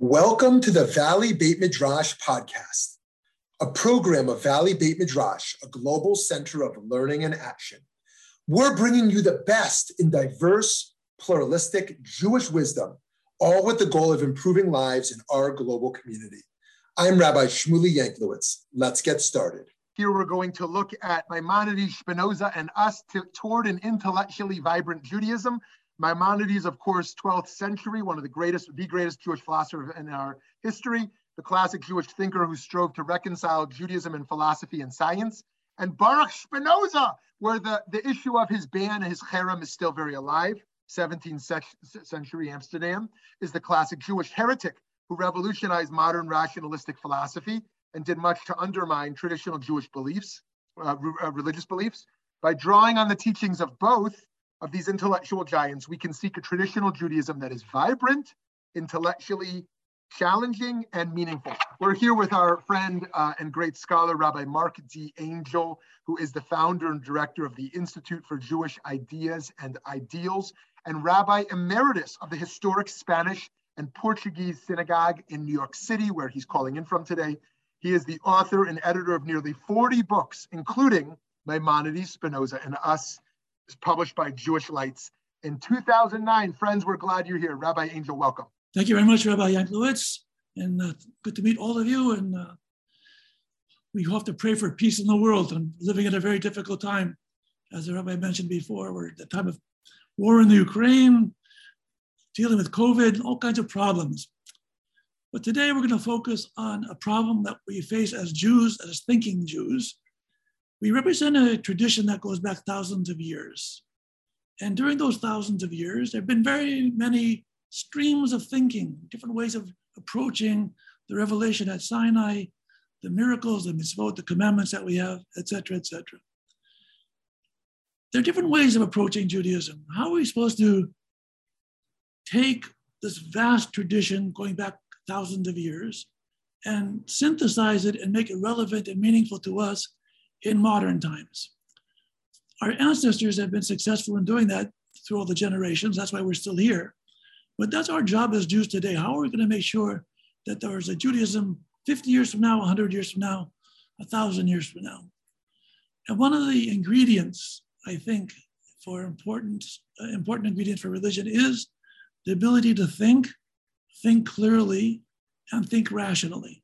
Welcome to the Valley Beit Midrash podcast, a program of Valley Beit Midrash, a global center of learning and action. We're bringing you the best in diverse, pluralistic Jewish wisdom, all with the goal of improving lives in our global community. I'm Rabbi Shmuly Yanklowitz. Let's get started. Here we're going to look at Maimonides, Spinoza, and us to, toward an intellectually vibrant Judaism. Maimonides, of course, 12th century, one of the greatest, the greatest Jewish philosopher in our history, the classic Jewish thinker who strove to reconcile Judaism and philosophy and science. And Baruch Spinoza, where the, the issue of his ban, and his cherem, is still very alive, 17th century Amsterdam, is the classic Jewish heretic who revolutionized modern rationalistic philosophy and did much to undermine traditional Jewish beliefs, uh, uh religious beliefs. By drawing on the teachings of both, of these intellectual giants, we can seek a traditional Judaism that is vibrant, intellectually challenging, and meaningful. We're here with our friend uh, and great scholar, Rabbi Mark D. Angel, who is the founder and director of the Institute for Jewish Ideas and Ideals, and Rabbi Emeritus of the historic Spanish and Portuguese synagogue in New York City, where he's calling in from today. He is the author and editor of nearly 40 books, including Maimonides, Spinoza, and Us, is published by Jewish Lights in 2009. Friends, we're glad you're here. Rabbi Angel, welcome. Thank you very much, Rabbi Yanklowitz, and uh, good to meet all of you. And uh, we have to pray for peace in the world. and living at a very difficult time, as the Rabbi mentioned before. We're at the time of war in the Ukraine, dealing with COVID, all kinds of problems. But today we're going to focus on a problem that we face as Jews, as thinking Jews, we represent a tradition that goes back thousands of years. And during those thousands of years, there have been very many streams of thinking, different ways of approaching the revelation at Sinai, the miracles, the mitzvot, the commandments that we have, etc., etc. There are different ways of approaching Judaism. How are we supposed to take this vast tradition going back thousands of years and synthesize it and make it relevant and meaningful to us in modern times. Our ancestors have been successful in doing that through all the generations. That's why we're still here. But that's our job as Jews today. How are we going to make sure that there's a Judaism 50 years from now, 100 years from now, 1,000 years from now? And one of the ingredients, I think, for important, uh, important ingredient for religion is the ability to think, think clearly, and think rationally.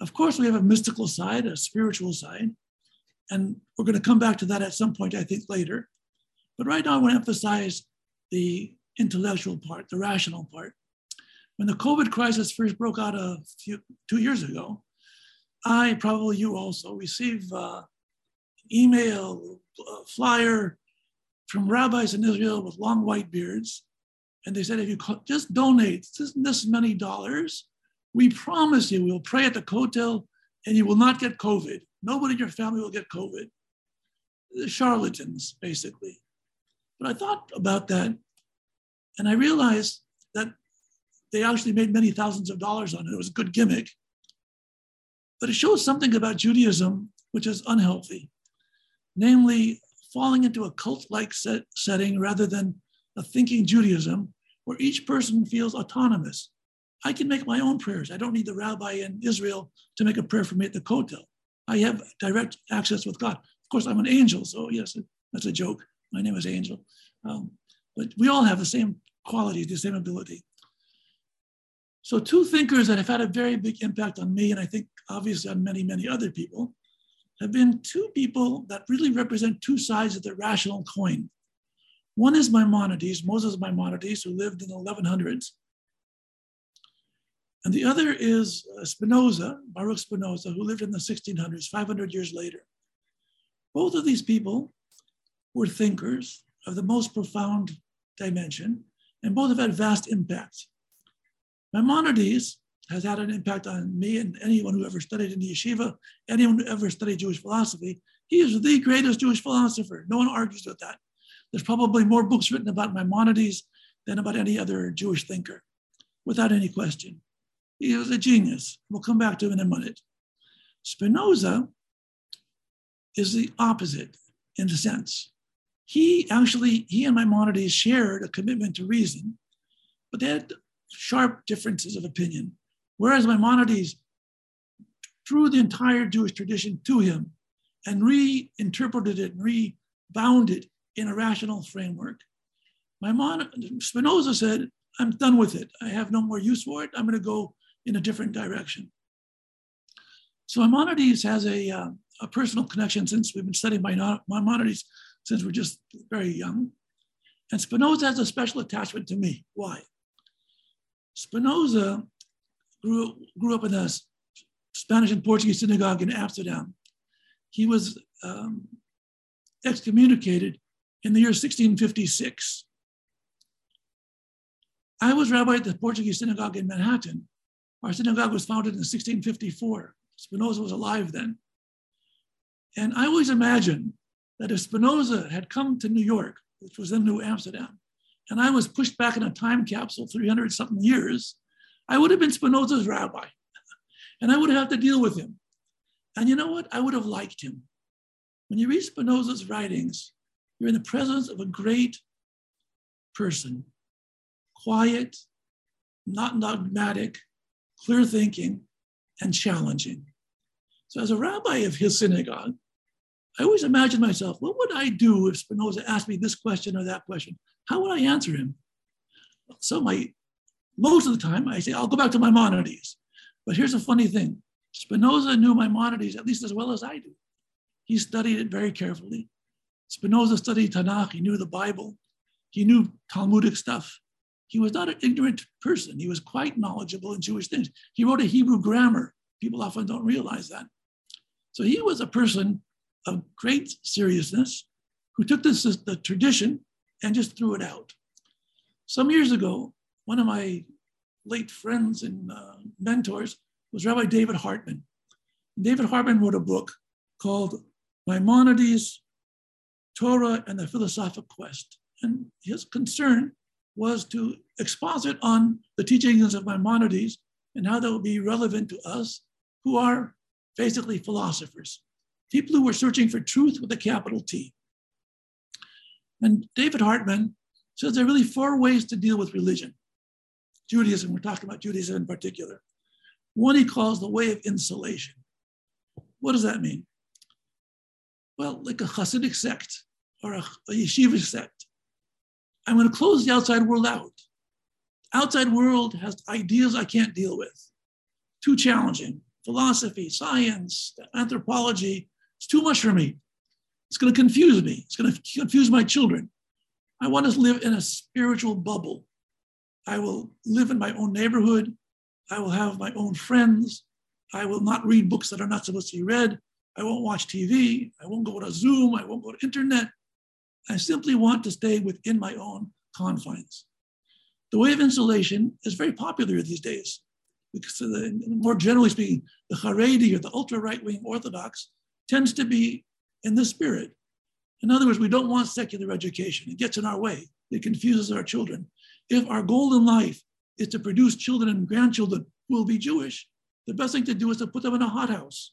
Of course, we have a mystical side, a spiritual side, and we're going to come back to that at some point, I think, later. But right now, I want to emphasize the intellectual part, the rational part. When the COVID crisis first broke out a few, two years ago, I, probably you also, received uh, email, uh, flyer from rabbis in Israel with long white beards. And they said, if you just donate this, this many dollars, we promise you we'll pray at the Kotel and you will not get COVID. Nobody in your family will get COVID. The charlatans, basically. But I thought about that and I realized that they actually made many thousands of dollars on it. It was a good gimmick. But it shows something about Judaism which is unhealthy, namely falling into a cult like set setting rather than a thinking Judaism where each person feels autonomous. I can make my own prayers. I don't need the rabbi in Israel to make a prayer for me at the Kotel. I have direct access with God. Of course, I'm an angel, so yes, that's a joke. My name is Angel. Um, but we all have the same qualities, the same ability. So, two thinkers that have had a very big impact on me, and I think obviously on many, many other people, have been two people that really represent two sides of the rational coin. One is Maimonides, Moses Maimonides, who lived in the 1100s, and the other is uh, Spinoza, Baruch Spinoza, who lived in the 1600s, 500 years later. Both of these people were thinkers of the most profound dimension, and both have had vast impacts. Maimonides has had an impact on me and anyone who ever studied in the yeshiva, anyone who ever studied Jewish philosophy. He is the greatest Jewish philosopher. No one argues with that. There's probably more books written about Maimonides than about any other Jewish thinker, without any question. He was a genius. We'll come back to him in a minute. Spinoza is the opposite in the sense. He actually, he and Maimonides shared a commitment to reason, but they had sharp differences of opinion. Whereas Maimonides drew the entire Jewish tradition to him and reinterpreted it and rebound it in a rational framework. Maimonides, Spinoza said, I'm done with it. I have no more use for it. I'm going to go in a different direction. So Maimonides has a, uh, a personal connection since we've been studying Maimonides since we're just very young. And Spinoza has a special attachment to me. Why? Spinoza grew, grew up in a Spanish and Portuguese synagogue in Amsterdam. He was um, excommunicated in the year 1656. I was rabbi at the Portuguese synagogue in Manhattan. Our synagogue was founded in 1654. Spinoza was alive then. And I always imagine that if Spinoza had come to New York, which was then New Amsterdam, and I was pushed back in a time capsule 300 something years, I would have been Spinoza's rabbi. And I would have to deal with him. And you know what? I would have liked him. When you read Spinoza's writings, you're in the presence of a great person, quiet, not dogmatic, clear thinking, and challenging. So, as a rabbi of his synagogue, I always imagine myself, what would I do if Spinoza asked me this question or that question? How would I answer him? So, my most of the time, I say, I'll go back to Maimonides. But here's a funny thing Spinoza knew Maimonides at least as well as I do. He studied it very carefully. Spinoza studied Tanakh, he knew the Bible, he knew Talmudic stuff. He was not an ignorant person. He was quite knowledgeable in Jewish things. He wrote a Hebrew grammar. People often don't realize that. So he was a person of great seriousness who took this the tradition and just threw it out. Some years ago, one of my late friends and uh, mentors was Rabbi David Hartman. David Hartman wrote a book called Maimonides, Torah, and the Philosophic Quest. And his concern was to exposit on the teachings of Maimonides and how that would be relevant to us who are basically philosophers, people who were searching for truth with a capital T. And David Hartman says there are really four ways to deal with religion. Judaism, we're talking about Judaism in particular. One he calls the way of insulation. What does that mean? Well, like a Hasidic sect or a, a yeshiva sect. I'm going to close the outside world out. Outside world has ideas I can't deal with. Too challenging. Philosophy, science, anthropology, it's too much for me. It's going to confuse me. It's going to confuse my children. I want to live in a spiritual bubble I will live in my own neighborhood. I will have my own friends. I will not read books that are not supposed to be read. I won't watch TV. I won't go to Zoom. I won't go to internet. I simply want to stay within my own confines. The way of insulation is very popular these days because the, more generally speaking, the Haredi or the ultra right wing Orthodox tends to be in the spirit. In other words, we don't want secular education. It gets in our way. It confuses our children. If our goal in life is to produce children and grandchildren who will be Jewish, the best thing to do is to put them in a hothouse.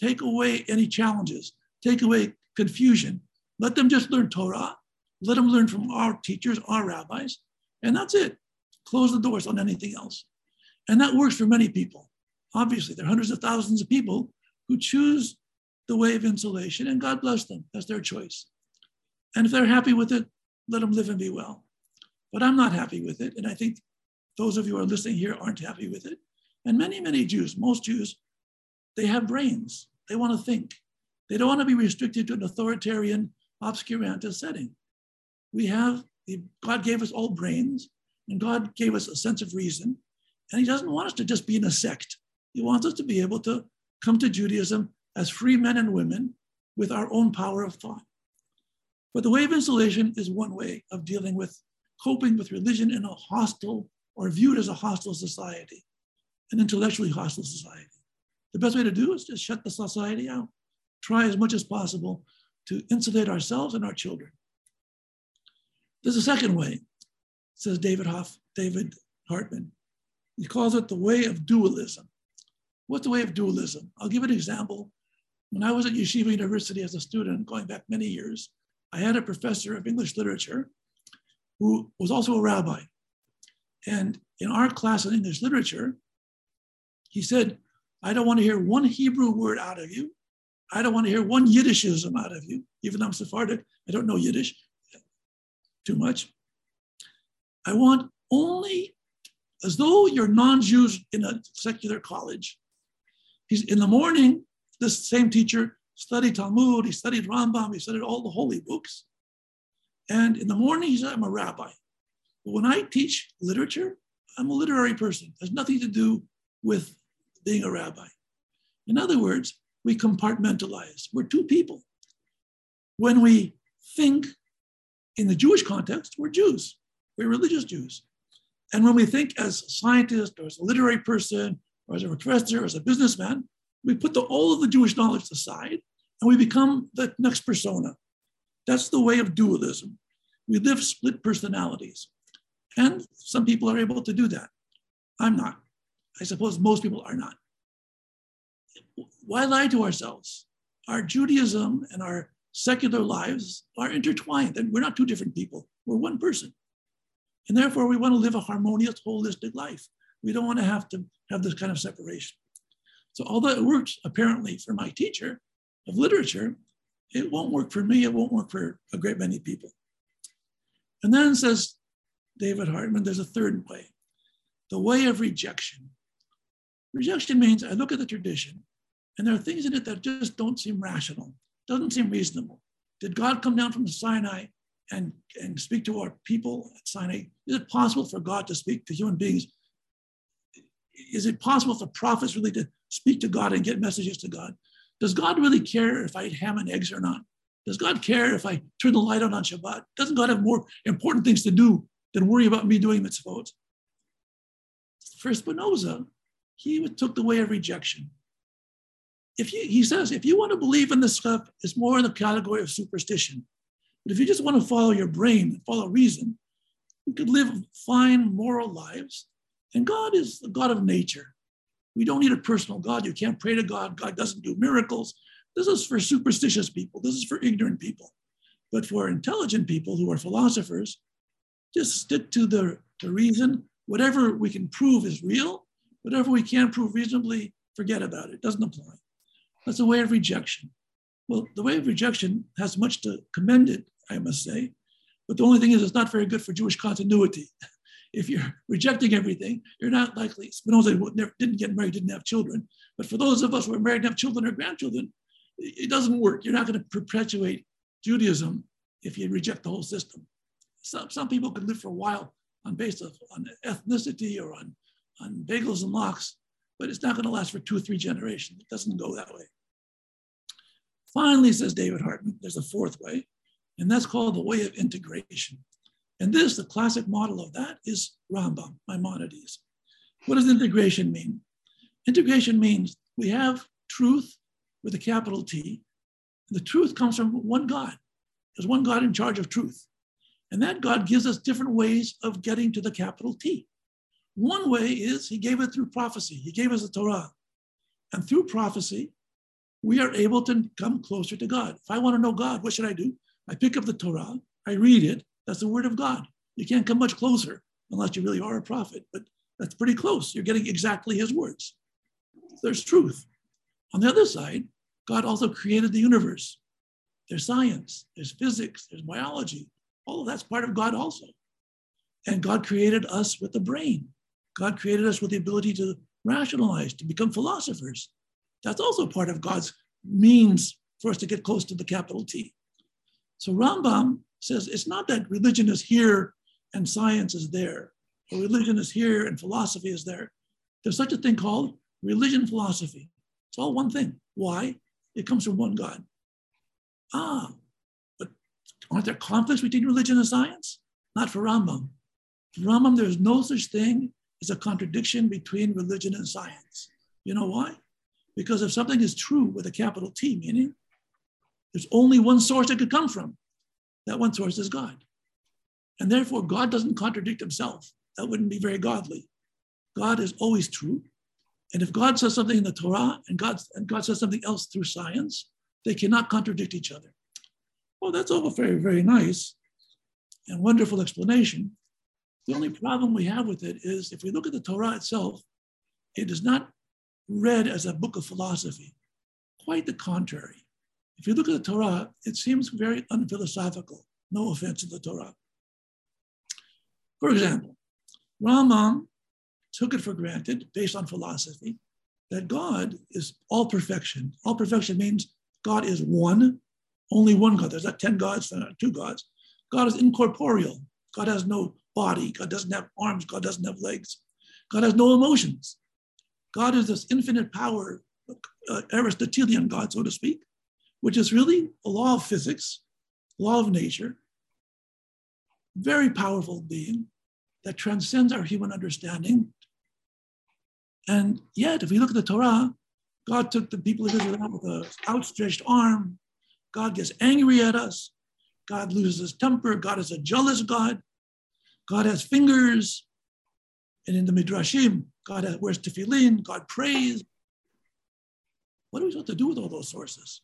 Take away any challenges, take away confusion. Let them just learn Torah. Let them learn from our teachers, our rabbis, and that's it. Close the doors on anything else. And that works for many people. Obviously, there are hundreds of thousands of people who choose the way of insulation, and God bless them. That's their choice. And if they're happy with it, let them live and be well. But I'm not happy with it. And I think those of you who are listening here aren't happy with it. And many, many Jews, most Jews, they have brains. They want to think. They don't want to be restricted to an authoritarian, obscurantist setting. We have, God gave us all brains, and God gave us a sense of reason. And He doesn't want us to just be in a sect. He wants us to be able to come to Judaism as free men and women with our own power of thought. But the way of insulation is one way of dealing with coping with religion in a hostile or viewed as a hostile society, an intellectually hostile society. The best way to do is just shut the society out. Try as much as possible to insulate ourselves and our children. There's a second way, says David Hoff, David Hartman. He calls it the way of dualism. What's the way of dualism? I'll give an example. When I was at Yeshiva University as a student, going back many years, I had a professor of English literature who was also a rabbi. And in our class in English literature, he said, I don't want to hear one Hebrew word out of you. I don't want to hear one Yiddishism out of you. Even though I'm Sephardic, I don't know Yiddish too much. I want only as though you're non-Jews in a secular college. He's in the morning, this same teacher studied Talmud, he studied Rambam, he studied all the holy books. And in the morning, he said, I'm a rabbi. But when I teach literature, I'm a literary person. It has nothing to do with being a rabbi. In other words, we compartmentalize. We're two people. When we think in the Jewish context, we're Jews. We're religious Jews. And when we think as a scientist or as a literary person or as a professor or as a businessman, we put the, all of the Jewish knowledge aside and we become the next persona. That's the way of dualism. We live split personalities. And some people are able to do that. I'm not. I suppose most people are not. Why lie to ourselves? Our Judaism and our secular lives are intertwined, and we're not two different people. We're one person. And therefore, we want to live a harmonious, holistic life. We don't want to have to have this kind of separation. So, although it works apparently for my teacher of literature, it won't work for me. It won't work for a great many people. And then says David Hartman, there's a third way the way of rejection. Rejection means I look at the tradition and there are things in it that just don't seem rational, doesn't seem reasonable. Did God come down from Sinai and, and speak to our people at Sinai? Is it possible for God to speak to human beings? Is it possible for prophets really to speak to God and get messages to God? Does God really care if I eat ham and eggs or not? Does God care if I turn the light on on Shabbat? Doesn't God have more important things to do than worry about me doing mitzvot? For Spinoza, he took the way of rejection. If you, he says, if you want to believe in this stuff, it's more in the category of superstition. But if you just want to follow your brain, follow reason, we could live fine moral lives. And God is the God of nature. We don't need a personal God. You can't pray to God. God doesn't do miracles. This is for superstitious people. This is for ignorant people. But for intelligent people who are philosophers, just stick to the, the reason. Whatever we can prove is real. Whatever we can't prove reasonably, forget about it. It doesn't apply. That's a way of rejection. Well, the way of rejection has much to commend it I must say. But the only thing is, it's not very good for Jewish continuity. if you're rejecting everything, you're not likely. Spinoza didn't get married, didn't have children. But for those of us who are married and have children or grandchildren, it doesn't work. You're not going to perpetuate Judaism if you reject the whole system. Some, some people can live for a while on basis of on ethnicity or on, on bagels and lox, but it's not going to last for two or three generations. It doesn't go that way. Finally, says David Hartman, there's a fourth way, and that's called the way of integration. And this, the classic model of that is Rambam, Maimonides. What does integration mean? Integration means we have truth with a capital T. The truth comes from one God. There's one God in charge of truth. And that God gives us different ways of getting to the capital T. One way is he gave it through prophecy. He gave us the Torah. And through prophecy, we are able to come closer to God. If I want to know God, what should I do? I pick up the Torah, I read it. That's the word of God. You can't come much closer unless you really are a prophet, but that's pretty close. You're getting exactly his words. There's truth. On the other side, God also created the universe. There's science, there's physics, there's biology. All of that's part of God also. And God created us with the brain. God created us with the ability to rationalize, to become philosophers. That's also part of God's means for us to get close to the capital T. So Rambam says it's not that religion is here and science is there, or religion is here and philosophy is there. There's such a thing called religion philosophy. It's all one thing. Why? It comes from one God. Ah, but aren't there conflicts between religion and science? Not for Rambam. For Rambam, there's no such thing as a contradiction between religion and science. You know why? Because if something is true with a capital T, meaning there's only one source it could come from. That one source is God. And therefore, God doesn't contradict himself. That wouldn't be very godly. God is always true. And if God says something in the Torah and God, and God says something else through science, they cannot contradict each other. Well, that's all very, very nice and wonderful explanation. The only problem we have with it is if we look at the Torah itself, it is not read as a book of philosophy. Quite the contrary. If you look at the Torah, it seems very unphilosophical. No offense to the Torah. For example, Rambam took it for granted, based on philosophy, that God is all perfection. All perfection means God is one, only one God. There's not 10 gods, there's not two gods. God is incorporeal. God has no body. God doesn't have arms. God doesn't have legs. God has no emotions. God is this infinite power, uh, Aristotelian God, so to speak, which is really a law of physics, law of nature, very powerful being that transcends our human understanding. And yet, if we look at the Torah, God took the people of Israel out with an outstretched arm. God gets angry at us. God loses his temper. God is a jealous God. God has fingers. And in the Midrashim, God wears tefillin, God prays. What are we supposed to do with all those sources?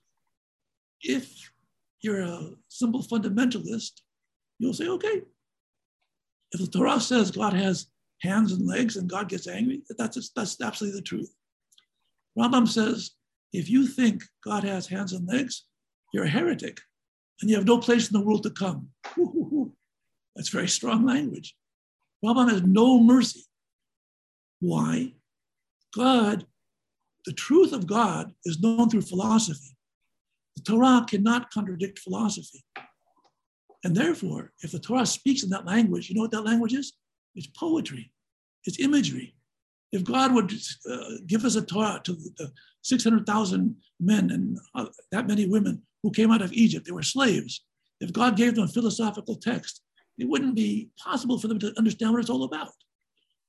If you're a simple fundamentalist, you'll say, okay, if the Torah says God has hands and legs and God gets angry, that's, that's absolutely the truth. Rambam says, if you think God has hands and legs, you're a heretic and you have no place in the world to come. That's very strong language. Rambam has no mercy. Why? God, the truth of God is known through philosophy. The Torah cannot contradict philosophy. And therefore, if the Torah speaks in that language, you know what that language is? It's poetry, it's imagery. If God would uh, give us a Torah to the 600,000 men and uh, that many women who came out of Egypt, they were slaves. If God gave them a philosophical text, it wouldn't be possible for them to understand what it's all about.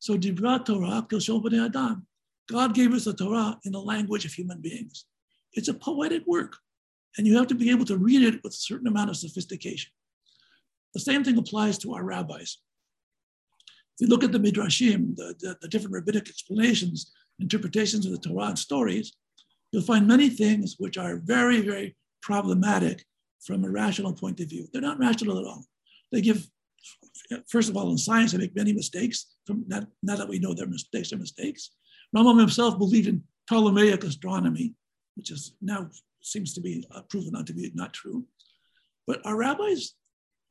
So Dibra Torah Kil Adam. God gave us the Torah in the language of human beings. It's a poetic work, and you have to be able to read it with a certain amount of sophistication. The same thing applies to our rabbis. If you look at the Midrashim, the, the, the different rabbinic explanations, interpretations of the Torah and stories, you'll find many things which are very, very problematic from a rational point of view. They're not rational at all. They give first of all, in science, they make many mistakes. From now that we know their mistakes are mistakes. Rambam himself believed in Ptolemaic astronomy, which is now seems to be uh, proven not to be not true. But our rabbis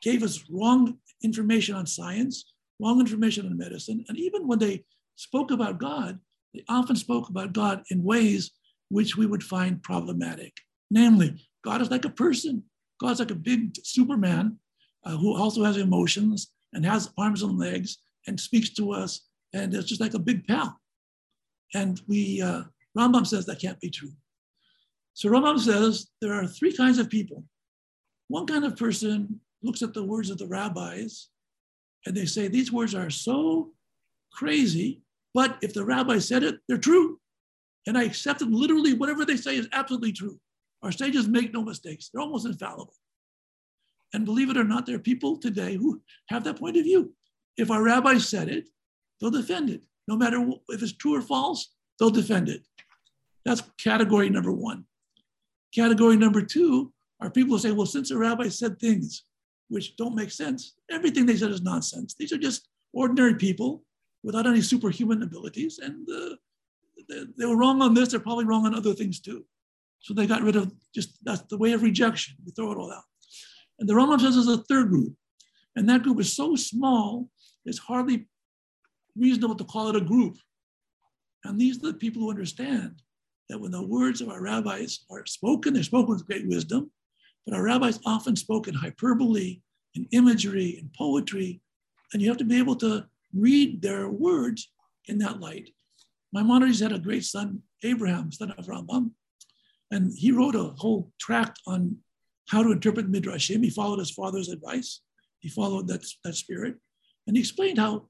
gave us wrong information on science, wrong information on medicine, and even when they spoke about God, they often spoke about God in ways which we would find problematic. Namely, God is like a person. God's like a big Superman uh, who also has emotions and has arms and legs and speaks to us, and it's just like a big pal. And we, uh, Rambam says that can't be true. So Rambam says there are three kinds of people. One kind of person looks at the words of the rabbis and they say, these words are so crazy, but if the rabbi said it, they're true. And I accept them literally, whatever they say is absolutely true. Our sages make no mistakes, they're almost infallible. And believe it or not, there are people today who have that point of view. If our rabbi said it, they'll defend it. No matter if it's true or false, they'll defend it. That's category number one. Category number two are people who say, well, since the rabbi said things which don't make sense, everything they said is nonsense. These are just ordinary people without any superhuman abilities. And uh, they, they were wrong on this, they're probably wrong on other things too. So they got rid of just that's the way of rejection. We throw it all out. And the Rambam says there's a third group. And that group is so small, it's hardly reasonable to call it a group. And these are the people who understand that when the words of our rabbis are spoken, they're spoken with great wisdom, but our rabbis often spoke in hyperbole, in imagery, in poetry, and you have to be able to read their words in that light. Maimonides had a great son, Abraham, son of Rambam, and he wrote a whole tract on how to interpret Midrashim. He followed his father's advice. He followed that, that spirit. And he explained how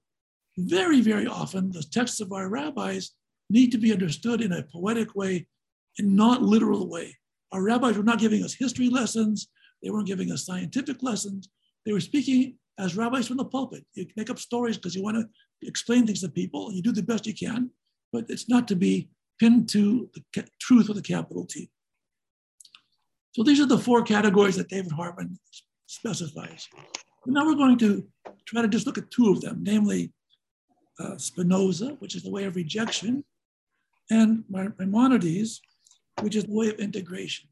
very, very often the texts of our rabbis need to be understood in a poetic way and not literal way. Our rabbis were not giving us history lessons. They weren't giving us scientific lessons. They were speaking as rabbis from the pulpit. You make up stories because you want to explain things to people. You do the best you can, but it's not to be pinned to the truth with a capital T. So these are the four categories that David Hartman specifies. But now we're going to try to just look at two of them, namely uh, Spinoza, which is the way of rejection, and Maimonides, which is the way of integration.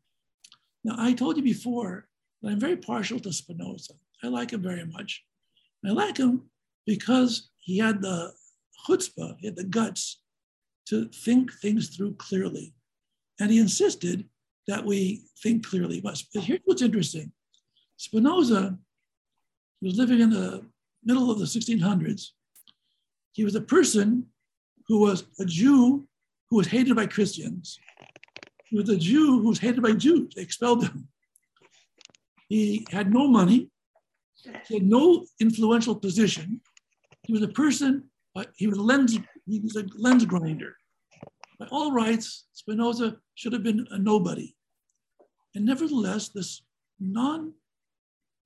Now, I told you before that I'm very partial to Spinoza. I like him very much. I like him because he had the chutzpah, he had the guts to think things through clearly. And he insisted that we think clearly. But here's what's interesting Spinoza was living in the middle of the 1600s. He was a person who was a Jew who was hated by Christians. He was a Jew who was hated by Jews. They expelled him. He had no money. He had no influential position. He was a person, but he was a lens, he was a lens grinder. By all rights, Spinoza should have been a nobody. And nevertheless, this non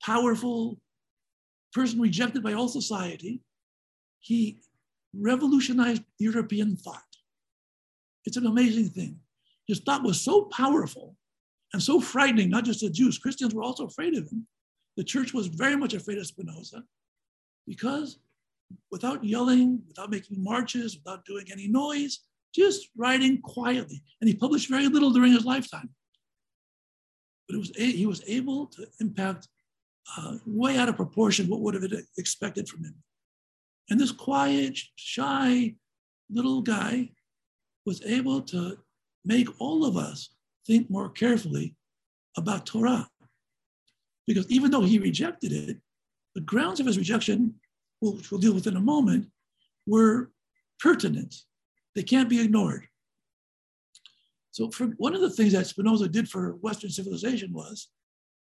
powerful person rejected by all society, he revolutionized European thought. It's an amazing thing. His thought was so powerful and so frightening, not just the Jews, Christians were also afraid of him. The church was very much afraid of Spinoza because without yelling, without making marches, without doing any noise, just writing quietly. And he published very little during his lifetime. But it was a, he was able to impact uh, way out of proportion what would have been expected from him. And this quiet, shy little guy was able to make all of us think more carefully about Torah. Because even though he rejected it, the grounds of his rejection, which we'll deal with in a moment, were pertinent. They can't be ignored. So, for one of the things that Spinoza did for Western civilization was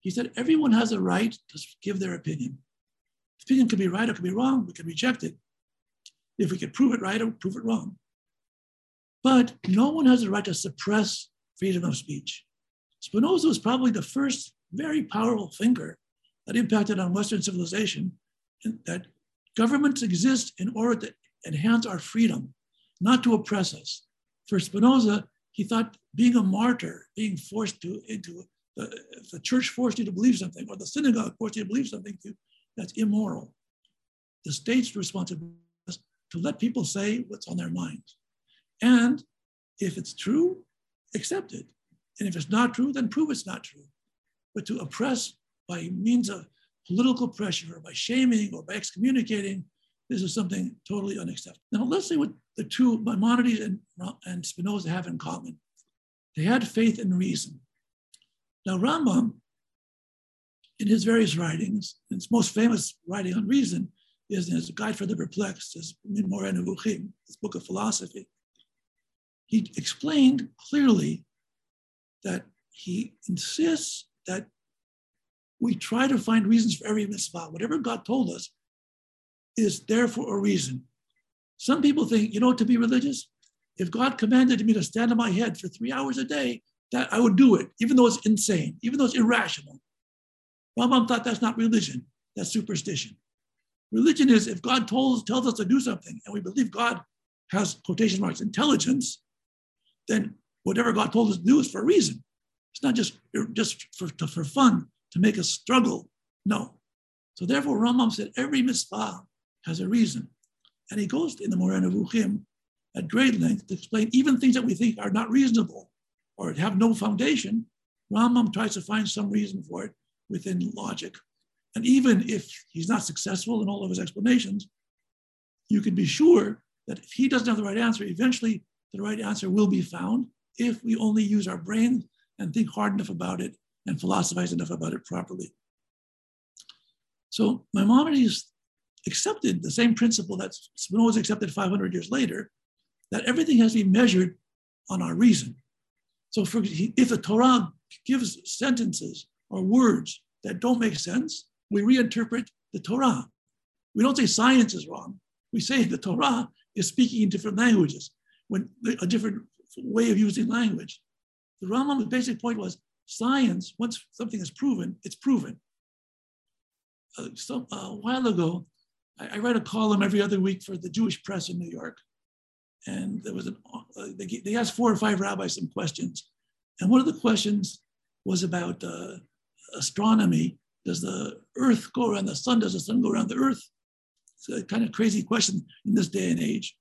he said everyone has a right to give their opinion. Opinion could be right or could be wrong. We can reject it. If we could prove it right or prove it wrong. But no one has a right to suppress freedom of speech. Spinoza was probably the first very powerful thinker that impacted on Western civilization, that governments exist in order to enhance our freedom, not to oppress us. For Spinoza, he thought being a martyr, being forced to into the, the church forced you to believe something, or the synagogue forced you to believe something, that's immoral. The state's responsibility is to let people say what's on their minds. And if it's true, accept it. And if it's not true, then prove it's not true. But to oppress by means of political pressure or by shaming or by excommunicating, this is something totally unacceptable. Now, let's see what the two Maimonides and, and Spinoza have in common. They had faith in reason. Now, Rambam, in his various writings, his most famous writing on reason is his Guide for the Perplexed, his Nevuchim, his book of philosophy. He explained clearly that he insists that we try to find reasons for every mitzvah. Whatever God told us is there for a reason. Some people think, you know, to be religious, if God commanded me to stand on my head for three hours a day, that I would do it, even though it's insane, even though it's irrational. Rambam thought that's not religion, that's superstition. Religion is if God told, tells us to do something and we believe God has quotation marks intelligence, then whatever God told us to do is for a reason. It's not just, just for, to, for fun to make us struggle. No. So therefore, Rambam said every mitzvah has a reason. And he goes in the Moreh Nevuchim at great length to explain even things that we think are not reasonable or have no foundation, Rambam tries to find some reason for it within logic. And even if he's not successful in all of his explanations, you can be sure that if he doesn't have the right answer, eventually the right answer will be found if we only use our brain and think hard enough about it and philosophize enough about it properly. So Maimonides accepted the same principle that Spinoza accepted 500 years later, that everything has to be measured on our reason. So for, if the Torah gives sentences or words that don't make sense, we reinterpret the Torah. We don't say science is wrong. We say the Torah is speaking in different languages, when a different way of using language. The Rambam's basic point was science, once something is proven, it's proven. Uh, uh, a while ago, I, I write a column every other week for the Jewish press in New York and there was an, uh, they, they, asked four or five rabbis some questions. And one of the questions was about uh, astronomy does the earth go around the sun? Does the sun go around the earth? It's a kind of crazy question in this day and age.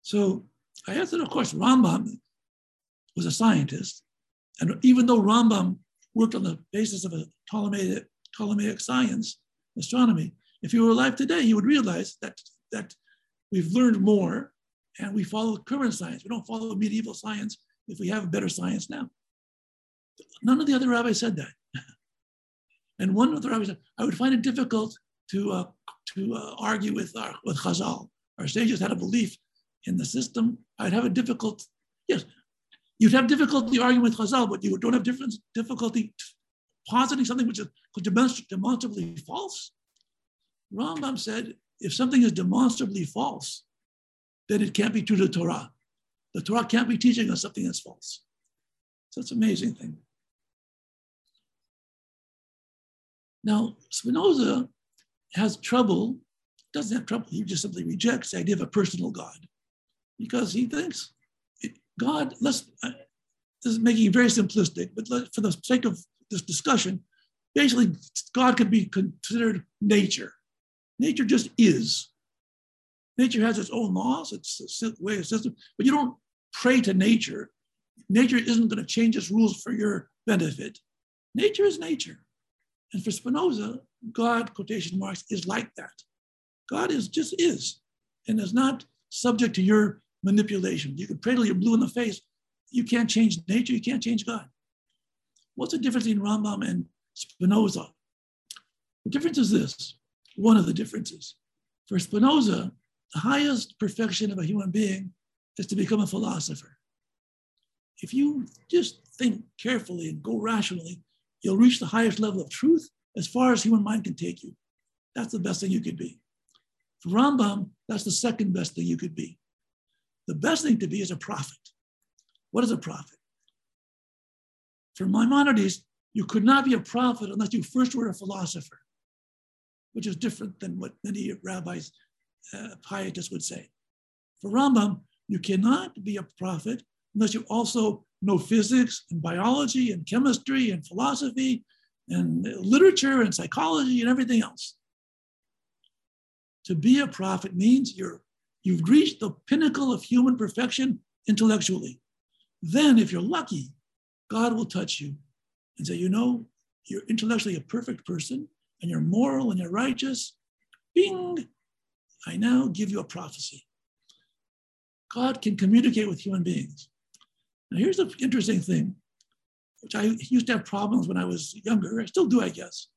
So I answered, of course, Rambam was a scientist. And even though Rambam worked on the basis of a Ptolemaic, Ptolemaic science, astronomy, if he were alive today, he would realize that, that we've learned more and we follow current science. We don't follow medieval science if we have better science now. None of the other rabbis said that. and one of the rabbis said, I would find it difficult to, uh, to uh, argue with, our, with Chazal. Our sages had a belief in the system. I'd have a difficult, yes, you'd have difficulty arguing with Chazal, but you don't have difference, difficulty positing something which is demonstrably false. Rambam said, if something is demonstrably false, then it can't be true to the Torah. The Torah can't be teaching us something that's false. So it's an amazing thing. Now, Spinoza has trouble, doesn't have trouble, he just simply rejects the idea of a personal God because he thinks God, let's, uh, this is making it very simplistic, but let, for the sake of this discussion, basically God could be considered nature. Nature just is. Nature has its own laws, its way of system, but you don't pray to nature. Nature isn't going to change its rules for your benefit. Nature is nature. And for Spinoza, God, quotation marks, is like that. God is just is and is not subject to your manipulation. You can pray till you're blue in the face. You can't change nature, you can't change God. What's the difference between Rambam and Spinoza? The difference is this one of the differences. For Spinoza, the highest perfection of a human being is to become a philosopher. If you just think carefully and go rationally, you'll reach the highest level of truth as far as human mind can take you. That's the best thing you could be. For Rambam, that's the second best thing you could be. The best thing to be is a prophet. What is a prophet? For Maimonides, you could not be a prophet unless you first were a philosopher, which is different than what many rabbis, uh, pietists would say. For Rambam, you cannot be a prophet unless you also know physics and biology and chemistry and philosophy and literature and psychology and everything else. To be a prophet means you're You've reached the pinnacle of human perfection intellectually. Then, if you're lucky, God will touch you and say, You know, you're intellectually a perfect person and you're moral and you're righteous. Bing, I now give you a prophecy. God can communicate with human beings. Now, here's the interesting thing, which I used to have problems when I was younger. I still do, I guess.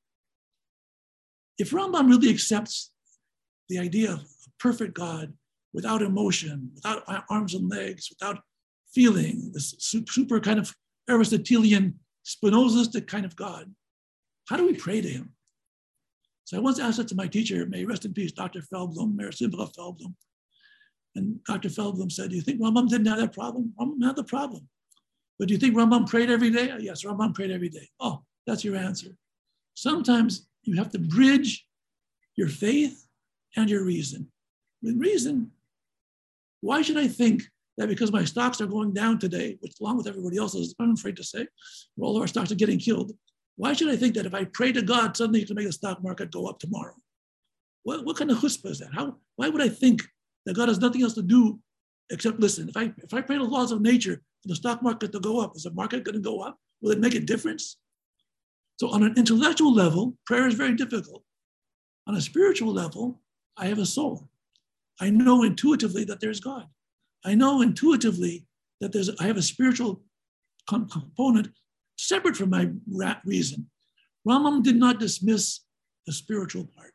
If Rambam really accepts the idea of a perfect God without emotion, without arms and legs, without feeling, this super kind of Aristotelian, Spinozistic kind of God. How do we pray to him? So I once asked it to my teacher, may rest in peace, Dr. Feldblum, Meir Simcha Feldblum. And Dr. Feldblum said, Do you think Rambam didn't have that problem? Rambam had the problem. But do you think Rambam prayed every day? Oh, yes, Rambam prayed every day. Oh, that's your answer. Sometimes you have to bridge your faith and your reason. With reason, why should I think that because my stocks are going down today, which along with everybody else's, I'm afraid to say, all of our stocks are getting killed. Why should I think that if I pray to God, suddenly to make the stock market go up tomorrow? What, what kind of chutzpah is that? How, why would I think that God has nothing else to do except listen? If I, if I pray the laws of nature for the stock market to go up, is the market going to go up? Will it make a difference? So on an intellectual level, prayer is very difficult. On a spiritual level, I have a soul. I know intuitively that there's God. I know intuitively that there's I have a spiritual component separate from my reason. Rambam did not dismiss the spiritual part.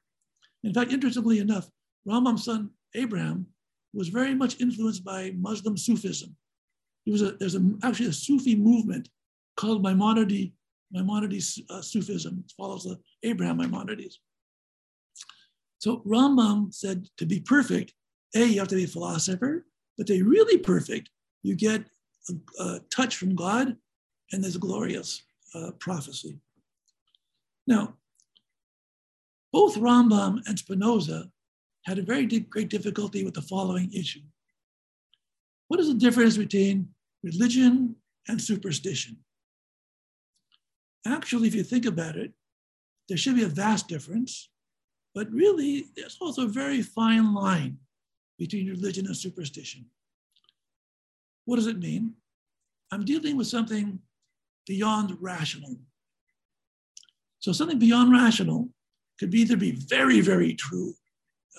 In fact, interestingly enough, Rambam's son Abraham was very much influenced by Muslim Sufism. Was a, there's a, actually a Sufi movement called Maimonides, Maimonides uh, Sufism. It follows the Abraham Maimonides. So Rambam said to be perfect, A, you have to be a philosopher, but to be really perfect, you get a, a touch from God and this glorious uh, prophecy. Now, both Rambam and Spinoza had a very great difficulty with the following issue. What is the difference between religion and superstition? Actually, if you think about it, there should be a vast difference, but really there's also a very fine line between religion and superstition. What does it mean? I'm dealing with something beyond rational. So something beyond rational could either be very, very true.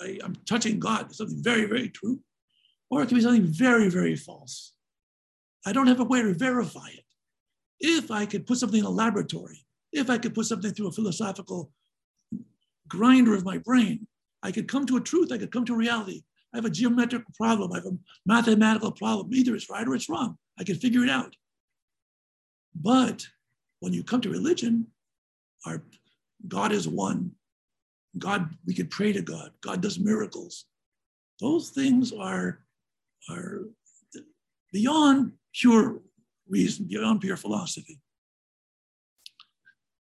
I, am touching God, something very, very true, or it could be something very, very false. I don't have a way to verify it. If I could put something in a laboratory, if I could put something through a philosophical grinder of my brain, I could come to a truth, I could come to reality. I have a geometric problem, I have a mathematical problem. Either it's right or it's wrong. I can figure it out. But when you come to religion, our God is one. God, we could pray to God. God does miracles. Those things are, are beyond pure reason, beyond pure philosophy.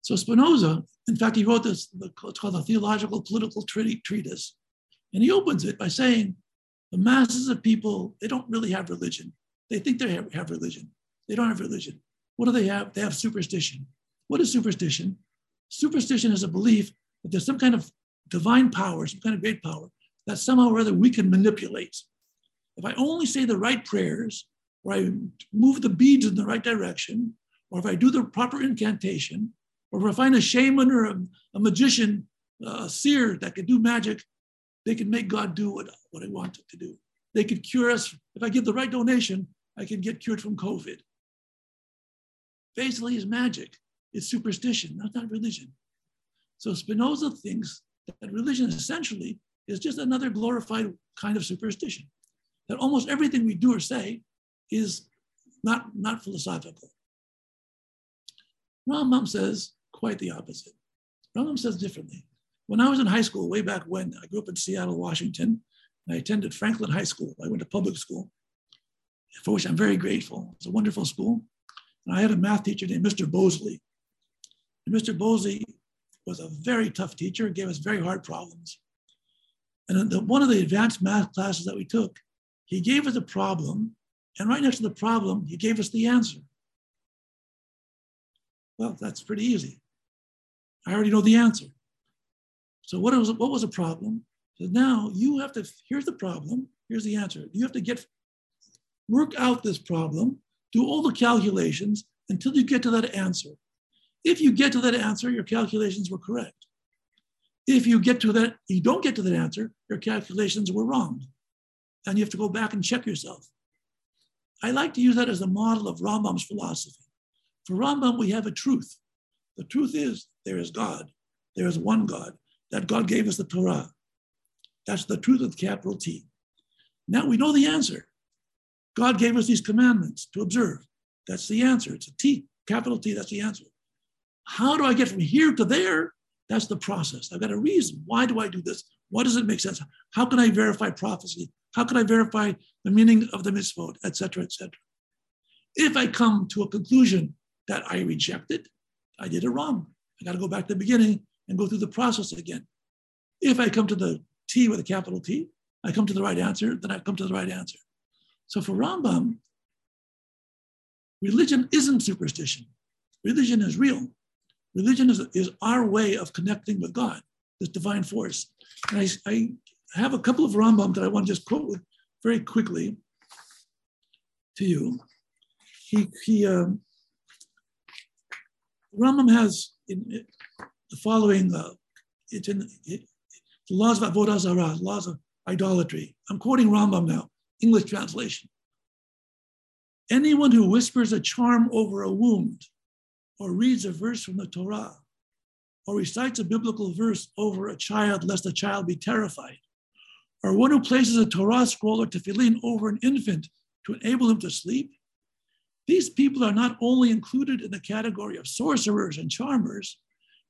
So Spinoza, in fact, he wrote this, it's called the Theological Political Treatise. And he opens it by saying the masses of people, they don't really have religion. They think they have religion. They don't have religion. What do they have? They have superstition. What is superstition? Superstition is a belief that there's some kind of divine power, some kind of great power that somehow or other we can manipulate. If I only say the right prayers, or I move the beads in the right direction, or if I do the proper incantation, or if I find a shaman or a, a magician, a seer that can do magic, they can make God do what, what I want it to do. They could cure us. If I give the right donation, I can get cured from COVID. Basically, is magic. It's superstition, not, not religion. So Spinoza thinks that religion essentially is just another glorified kind of superstition. That almost everything we do or say is not, not philosophical. Rambam says quite the opposite. Rambam says differently. When I was in high school, way back when, I grew up in Seattle, Washington, and I attended Franklin High School. I went to public school, for which I'm very grateful. It's a wonderful school. And I had a math teacher named Mr. Bosley. And Mr. Bosley was a very tough teacher, gave us very hard problems. And in one of the advanced math classes that we took, he gave us a problem, and right next to the problem, he gave us the answer. Well, that's pretty easy. I already know the answer. So what was what was the problem? So now you have to, here's the problem, here's the answer. You have to get work out this problem, do all the calculations until you get to that answer. If you get to that answer, your calculations were correct. If you get to that, you don't get to that answer, your calculations were wrong. And you have to go back and check yourself. I like to use that as a model of Rambam's philosophy. For Rambam, we have a truth. The truth is there is God. There is one God. That God gave us the Torah. That's the truth with capital T. Now we know the answer. God gave us these commandments to observe. That's the answer. It's a T, capital T, that's the answer. How do I get from here to there? That's the process. I've got a reason. Why do I do this? Why does it make sense? How can I verify prophecy? How can I verify the meaning of the mitzvot, et cetera, et cetera? If I come to a conclusion that I rejected, I did it wrong. I got to go back to the beginning and go through the process again. If I come to the T with a capital T, I come to the right answer, then I come to the right answer. So for Rambam, religion isn't superstition. Religion is real. Religion is, is our way of connecting with God, this divine force. And I, I have a couple of Rambam that I want to just quote very quickly to you. He, he um, Rambam has in, in the following, uh, it's in it, the laws of Avodah Zarah, laws of idolatry. I'm quoting Rambam now, English translation. Anyone who whispers a charm over a wound or reads a verse from the Torah, or recites a biblical verse over a child, lest the child be terrified, or one who places a Torah scroll or tefillin over an infant to enable him to sleep, these people are not only included in the category of sorcerers and charmers,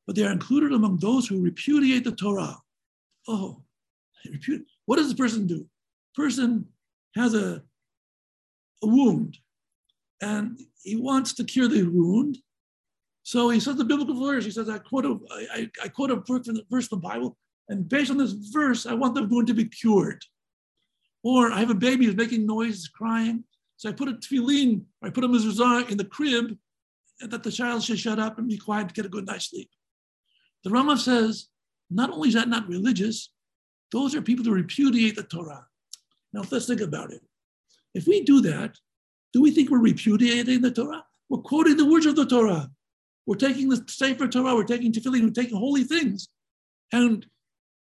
but they are included among those who repudiate the Torah. Oh, what does the person do? Person has a, a wound and he wants to cure the wound, so he says the biblical verse. He says, I quote a, I, I quote a verse from, the, verse from the Bible, and based on this verse, I want the wound to be cured. Or I have a baby who's making noise, crying. So I put a tefillin, I put a mezuzah in the crib, and that the child should shut up and be quiet to get a good night's sleep. The Rambam says, not only is that not religious, those are people who repudiate the Torah. Now let's think about it. If we do that, do we think we're repudiating the Torah? We're quoting the words of the Torah. We're taking the Sefer Torah, we're taking tefillin, we're taking holy things. And,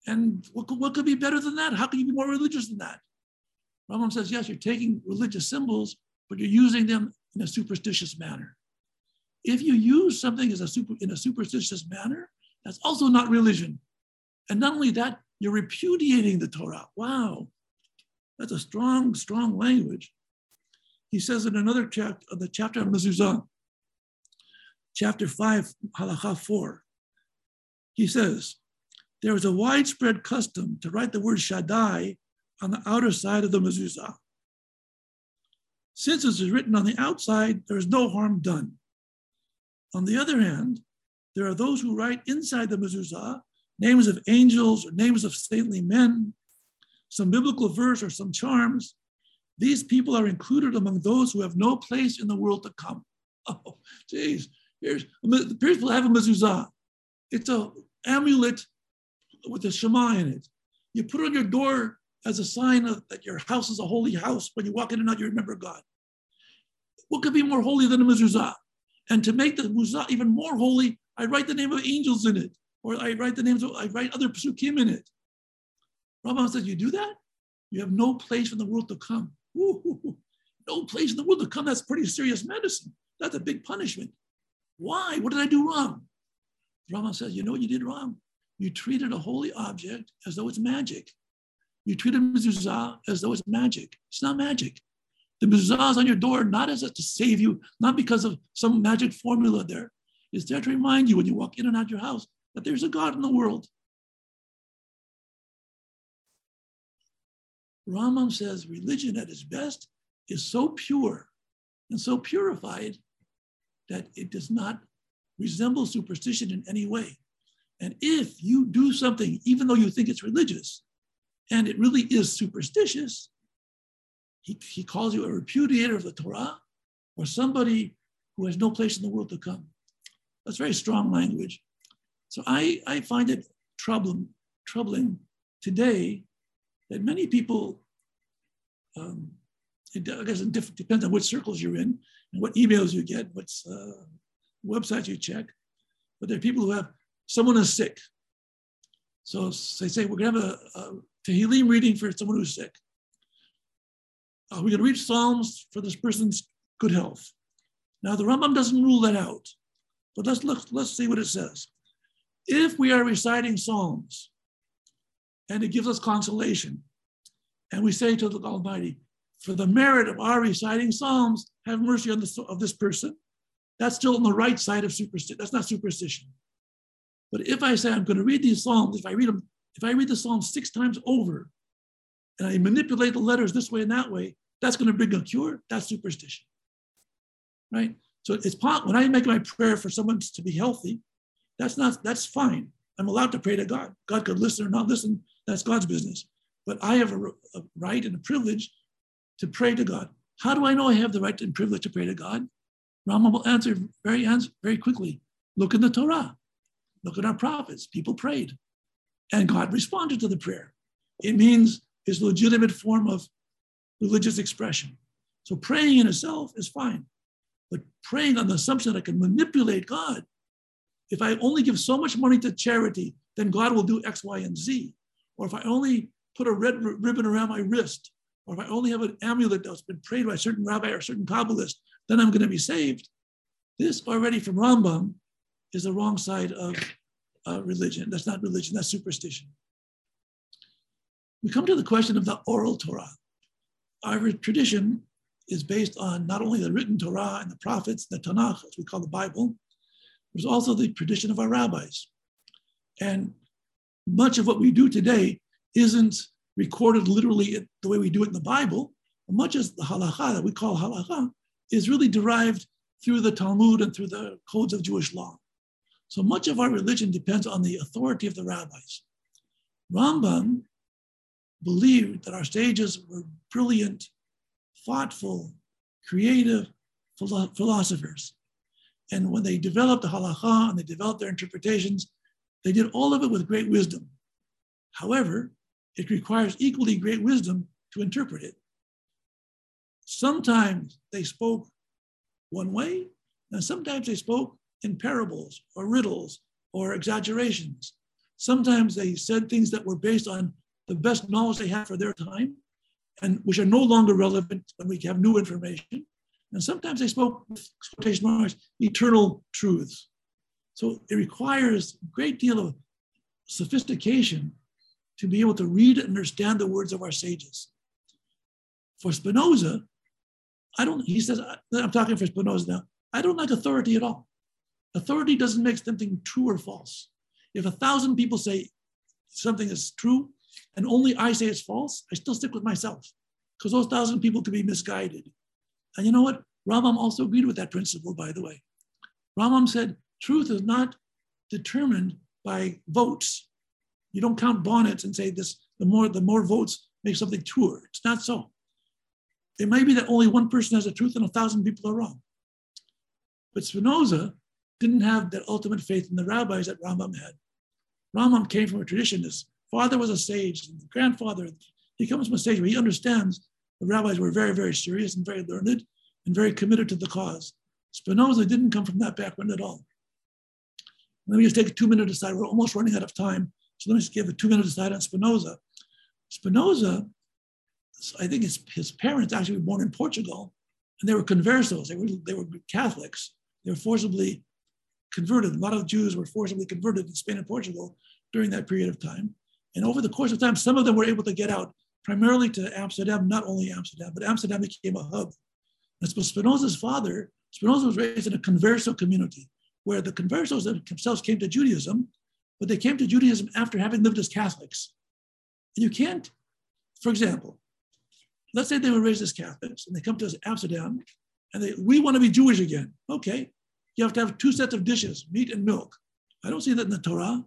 and what, what could be better than that? How can you be more religious than that? Rambam says, yes, you're taking religious symbols, but you're using them in a superstitious manner. If you use something as a super, in a superstitious manner, that's also not religion. And not only that, you're repudiating the Torah. Wow, that's a strong, strong language. He says in another chapter, of uh, the chapter of Mezuzah, chapter 5, halacha 4, he says, there is a widespread custom to write the word Shaddai on the outer side of the mezuzah. Since it is written on the outside, there is no harm done. On the other hand, there are those who write inside the mezuzah names of angels or names of saintly men, some biblical verse or some charms. These people are included among those who have no place in the world to come. Oh, geez. Here's the people have a mezuzah. It's a amulet with a shema in it. You put it on your door as a sign of, that your house is a holy house. When you walk in and out, you remember God. What could be more holy than a mezuzah? And to make the mezuzah even more holy, I write the name of angels in it, or I write the names of, I write other psukim in it. Rambam says, you do that, you have no place in the world to come. No place in the world to come. That's pretty serious medicine. That's a big punishment. Why? What did I do wrong? Rambam says, you know what you did wrong? You treated a holy object as though it's magic. You treated mezuzah as though it's magic. It's not magic. The mezuzah is on your door not as a, to save you, not because of some magic formula there. It's there to remind you when you walk in and out your house that there's a God in the world. Rambam says religion at its best is so pure and so purified that it does not resemble superstition in any way. And if you do something, even though you think it's religious, and it really is superstitious, he, he calls you a repudiator of the Torah or somebody who has no place in the world to come. That's very strong language. So I, I find it troubling, troubling today that many people, um, it, I guess it depends on which circles you're in and what emails you get, what uh, websites you check, but there are people who have someone is sick. So they say, we're going to have a, a Tehillim reading for someone who's sick. Uh, we're going to read Psalms for this person's good health. Now, the Rambam doesn't rule that out, but let's look, let's see what it says. If we are reciting Psalms and it gives us consolation, and we say to the Almighty, for the merit of our reciting Psalms, have mercy on this, of this person, that's still on the right side of superstition. That's not superstition. But if I say I'm going to read these Psalms, if I read them if I read the Psalms six times over and I manipulate the letters this way and that way, that's going to bring a cure. That's superstition, right? So it's when I make my prayer for someone to be healthy, that's not that's fine. I'm allowed to pray to God. God could listen or not listen. That's God's business. But I have a, a right and a privilege to pray to God. How do I know I have the right and privilege to pray to God? Rama will answer very answer very quickly. Look in the Torah. Look at our prophets. People prayed. And God responded to the prayer. It means his legitimate form of religious expression. So praying in itself is fine. But praying on the assumption that I can manipulate God, if I only give so much money to charity, then God will do X, Y, and Z. Or if I only put a red ribbon around my wrist, or if I only have an amulet that's been prayed by a certain rabbi or a certain Kabbalist, then I'm going to be saved. This already from Rambam is the wrong side of uh, religion. That's not religion, that's superstition. We come to the question of the oral Torah. Our tradition is based on not only the written Torah and the prophets, the Tanakh, as we call the Bible, there's also the tradition of our rabbis. And much of what we do today isn't recorded literally the way we do it in the Bible. Much as the halacha that we call halacha is really derived through the Talmud and through the codes of Jewish law. So much of our religion depends on the authority of the rabbis. Rambam believed that our sages were brilliant, thoughtful, creative philosophers. And when they developed the halacha and they developed their interpretations, They did all of it with great wisdom. However, it requires equally great wisdom to interpret it. Sometimes they spoke one way, and sometimes they spoke in parables or riddles or exaggerations. Sometimes they said things that were based on the best knowledge they had for their time and which are no longer relevant when we have new information. And sometimes they spoke with quotation marks, eternal truths. So it requires a great deal of sophistication to be able to read and understand the words of our sages. For Spinoza, I don't, he says, I'm talking for Spinoza now, I don't like authority at all. Authority doesn't make something true or false. If a thousand people say something is true and only I say it's false, I still stick with myself because those thousand people could be misguided. And you know what? Rambam also agreed with that principle, by the way. Rambam said truth is not determined by votes. You don't count bonnets and say this, the more the more votes make something truer. It's not so. It may be that only one person has the truth and a thousand people are wrong. But Spinoza didn't have that ultimate faith in the rabbis that Rambam had. Rambam came from a tradition. His father was a sage, and grandfather, he comes from a stage where he understands the rabbis were very, very serious and very learned and very committed to the cause. Spinoza didn't come from that background at all. Let me just take a two minute aside. We're almost running out of time. So let me just give a two minute aside on Spinoza. Spinoza, I think his, his parents actually were born in Portugal and they were conversos. They were, they were Catholics. They were forcibly converted. A lot of Jews were forcibly converted in Spain and Portugal during that period of time. And over the course of time, some of them were able to get out primarily to Amsterdam, not only Amsterdam, but Amsterdam became a hub. And Spinoza's father, Spinoza was raised in a converso community where the conversos themselves came to Judaism, but they came to Judaism after having lived as Catholics. And you can't, for example, let's say they were raised as Catholics and they come to Amsterdam and they, we want to be Jewish again. Okay, you have to have two sets of dishes, meat and milk. I don't see that in the Torah.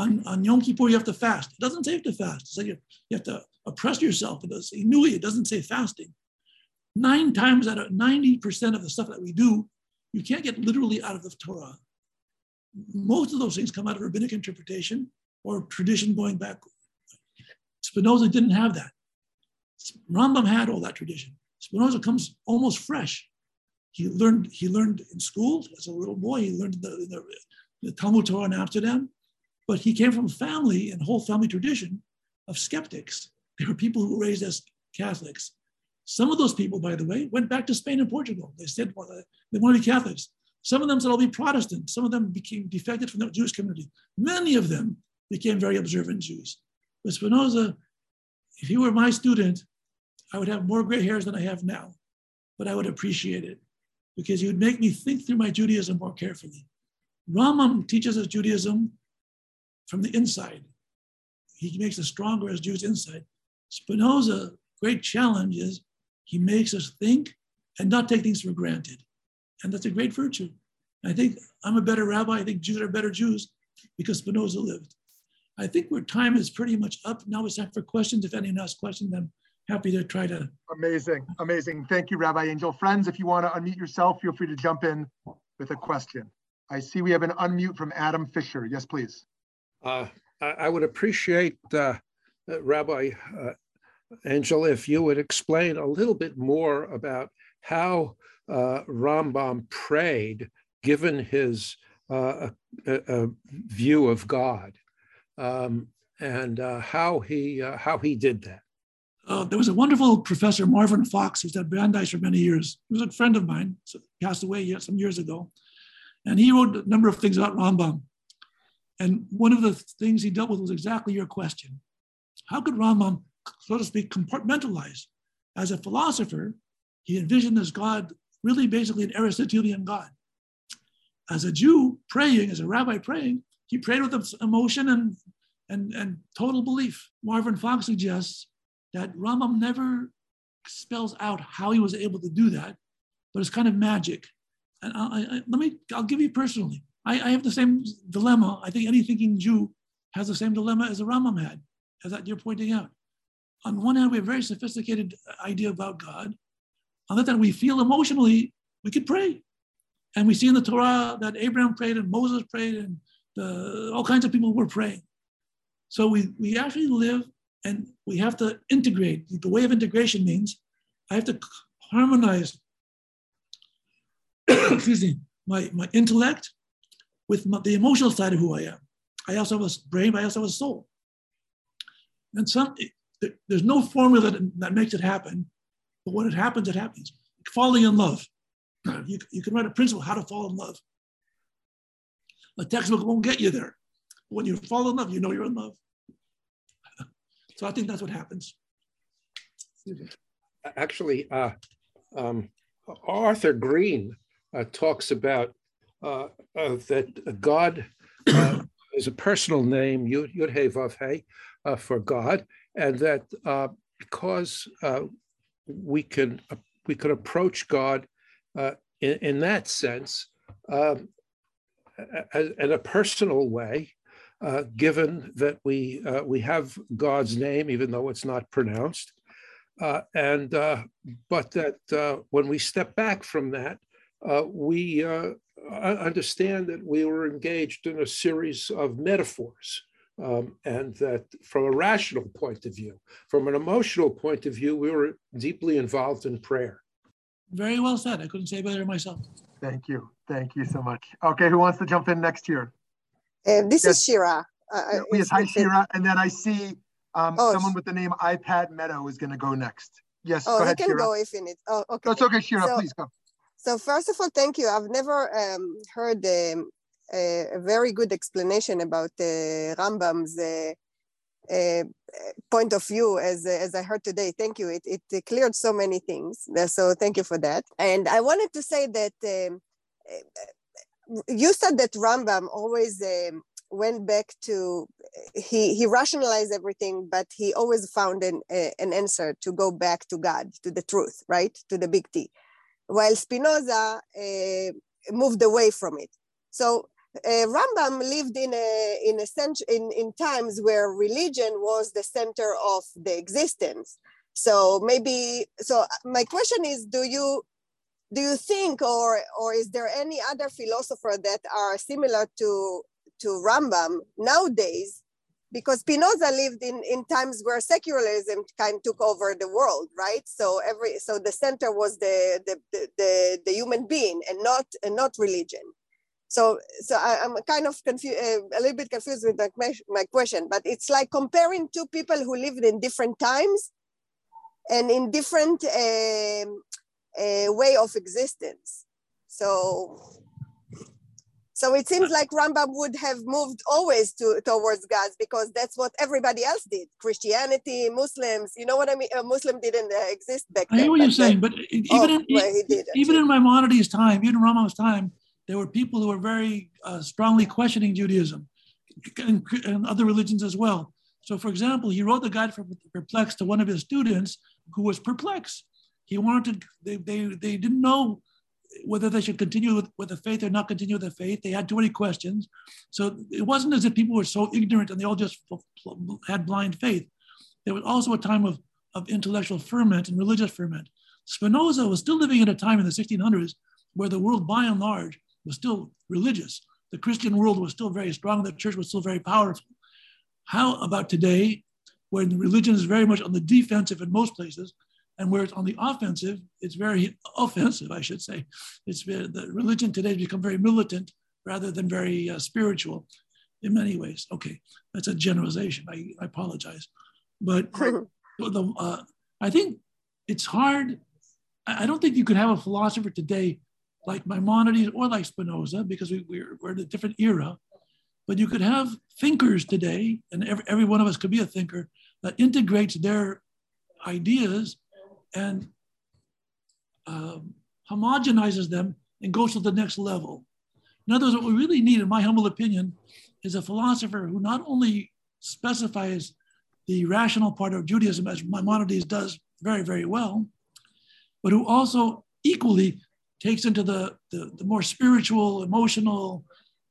On, on Yom Kippur, you have to fast. It doesn't say to fast. It's like you, you have to oppress yourself. It does say. It doesn't say fasting. Nine times out of 90% of the stuff that we do, you can't get literally out of the Torah. Most of those things come out of rabbinic interpretation or tradition going back. Spinoza didn't have that. Rambam had all that tradition. Spinoza comes almost fresh. He learned, he learned in school as a little boy. He learned the, the, the Talmud Torah in Amsterdam, but he came from a family and whole family tradition of skeptics. There were people who were raised as Catholics. Some of those people, by the way, went back to Spain and Portugal. They said well, uh, they want to be Catholics. Some of them said, I'll be Protestant. Some of them became defected from the Jewish community. Many of them became very observant Jews. But Spinoza, if he were my student, I would have more gray hairs than I have now, but I would appreciate it because he would make me think through my Judaism more carefully. Rambam teaches us Judaism from the inside. He makes us stronger as Jews inside. Spinoza, great challenge is he makes us think and not take things for granted. And that's a great virtue. I think I'm a better rabbi. I think Jews are better Jews because Spinoza lived. I think where time is pretty much up. Now it's time for questions. If anyone has questions, I'm happy to try to. Amazing, amazing. Thank you, Rabbi Angel. Friends, if you want to unmute yourself, feel free to jump in with a question. I see we have an unmute from Adam Fisher. Yes, please. Uh, I would appreciate, uh, uh, Rabbi uh, Angel, if you would explain a little bit more about how uh, Rambam prayed, given his uh, view of God, um, and how he how he did that. Uh, there was a wonderful professor, Marvin Fox, who's at Brandeis for many years. He was a friend of mine, so passed away some years ago. And he wrote a number of things about Rambam. And one of the things he dealt with was exactly your question. How could Rambam, so to speak, compartmentalize? As a philosopher, he envisioned this God really basically an Aristotelian God. As a Jew praying, as a rabbi praying, he prayed with emotion and, and, and total belief. Marvin Fox suggests that Rambam never spells out how he was able to do that, but it's kind of magic. And I, I, let me, I'll give you personally. I, I, have the same dilemma. I think any thinking Jew has the same dilemma as the Rambam had, as that you're pointing out. On one hand, we have a very sophisticated idea about God. On the other hand, we feel emotionally we could pray. And we see in the Torah that Abraham prayed and Moses prayed and the, all kinds of people were praying. So we, we actually live and we have to integrate. The way of integration means I have to harmonize, excuse me, my, my intellect with my, the emotional side of who I am. I also have a brain, but I also have a soul. And some, there's no formula that, that makes it happen, but when it happens, it happens. Falling in love. You, you can write a principle how to fall in love. A textbook won't get you there. When you fall in love, you know you're in love. so I think that's what happens. Actually, uh, um, Arthur Green uh, talks about uh, that God uh, is a personal name, Yud, Yud He Vav He, uh, for God, and that uh, because we can we can approach God in, in, that sense, um, in a personal way, uh, given that we uh, we have God's name, even though it's not pronounced, uh, and but that when we step back from that, we understand that we were engaged in a series of metaphors. Um, and that from a rational point of view, from an emotional point of view, we were deeply involved in prayer. Very well said. I couldn't say better myself. Thank you. Thank you so much. Okay, who wants to jump in next year? Uh, this yes. is Shira. Uh, yes, hi, Shira. And then I see um, oh, someone with the name iPad Meadow is going to go next. Yes, oh, go ahead, he can Shira. go if in it. Oh, okay. That's okay, Shira. So, please go. So first of all, thank you. I've never um, heard um, a, very good explanation about uh, Rambam's uh, uh, point of view as, as I heard today. Thank you. It, it cleared so many things. So thank you for that. And I wanted to say that um, you said that Rambam always um, went back to he he rationalized everything, but he always found an an answer to go back to God, to the truth, right, to the big T while Spinoza uh, moved away from it. So uh, Rambam lived in a in a cent- in, in times where religion was the center of the existence. So maybe so my question is do you do you think or or is there any other philosopher that are similar to to Rambam nowadays because Spinoza lived in, in times where secularism kind of took over the world, right? So every so the center was the the, the, the, the human being and not and not religion. So so I, am kind of confused, uh, a little bit confused with my, my question, but it's like comparing two people who lived in different times and in different uh, uh, way of existence. So so it seems like Rambam would have moved always to, towards God because that's what everybody else did. Christianity, Muslims, you know what I mean? A Muslim didn't uh, exist back then. I hear what you're saying, but even, oh, in, well, even in Maimonides' time, even Rambam's time, there were people who were very uh, strongly questioning Judaism and, and, other religions as well. So, for example, he wrote the guide for perplexed to one of his students who was perplexed. He wanted to, they, they, they didn't know whether they should continue with, with the faith or not continue with the faith. They had too many questions. So it wasn't as if people were so ignorant and they all just had blind faith. There was also a time of, of intellectual ferment and religious ferment. Spinoza was still living at a time in the 1600s where the world, by and large, was still religious. The Christian world was still very strong. The church was still very powerful. How about today, when religion is very much on the defensive in most places, and where it's on the offensive, it's very offensive, I should say. It's the religion today has become very militant rather than very uh, spiritual in many ways. Okay, that's a generalization. I, I apologize, but the, uh, I think it's hard. I don't think you could have a philosopher today like Maimonides or like Spinoza because we, we're, we're in a different era. But you could have thinkers today, and every, every one of us could be a thinker that integrates their ideas and um, homogenizes them and goes to the next level. In other words, what we really need, in my humble opinion, is a philosopher who not only specifies the rational part of Judaism, as Maimonides does very, very well, but who also equally takes into the, the, the more spiritual, emotional,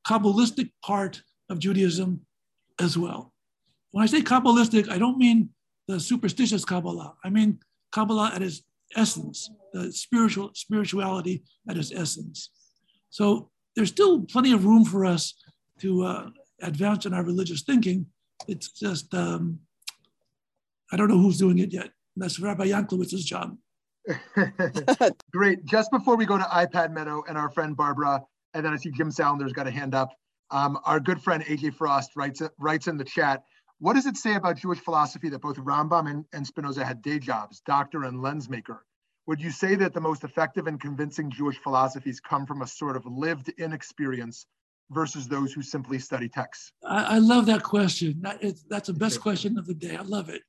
Kabbalistic part of Judaism as well. When I say Kabbalistic, I don't mean the superstitious Kabbalah. I mean Kabbalah at its essence, the spiritual spirituality at its essence. So there's still plenty of room for us to uh, advance in our religious thinking. It's just, um, I don't know who's doing it yet. That's Rabbi Yanklowitz's job. Great. Just before we go to iPad Meadow and our friend Barbara, and then I see Jim Salander's got a hand up. Um, our good friend AJ Frost writes writes in the chat. What does it say about Jewish philosophy that both Rambam and, and Spinoza had day jobs, doctor and lens maker? Would you say that the most effective and convincing Jewish philosophies come from a sort of lived in experience versus those who simply study texts? I, I love that question. That is, that's the best question of the day. I love it.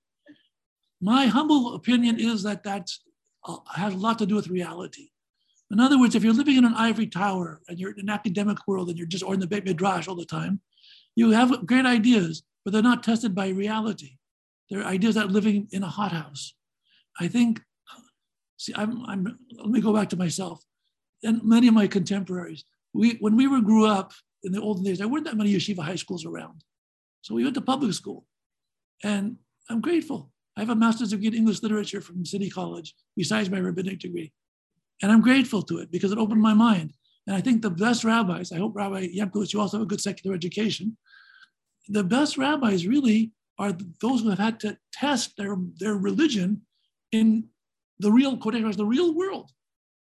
My humble opinion is that that uh, Uh, has a lot to do with reality. In other words, if you're living in an ivory tower and you're in an academic world and you're just or in the Beit Midrash all the time, you have great ideas, but they're not tested by reality. They're ideas that are living in a hothouse. I think, see, I'm, I'm, let me go back to myself and many of my contemporaries. We, when we were grew up in the olden days, there weren't that many yeshiva high schools around. So we went to public school. And I'm grateful. I have a master's degree in English literature from City College, besides my rabbinic degree. And I'm grateful to it because it opened my mind. And I think the best rabbis, I hope Rabbi Yanklowitz, you also have a good secular education. The best rabbis really are those who have had to test their, their religion in the real, quotation the real world.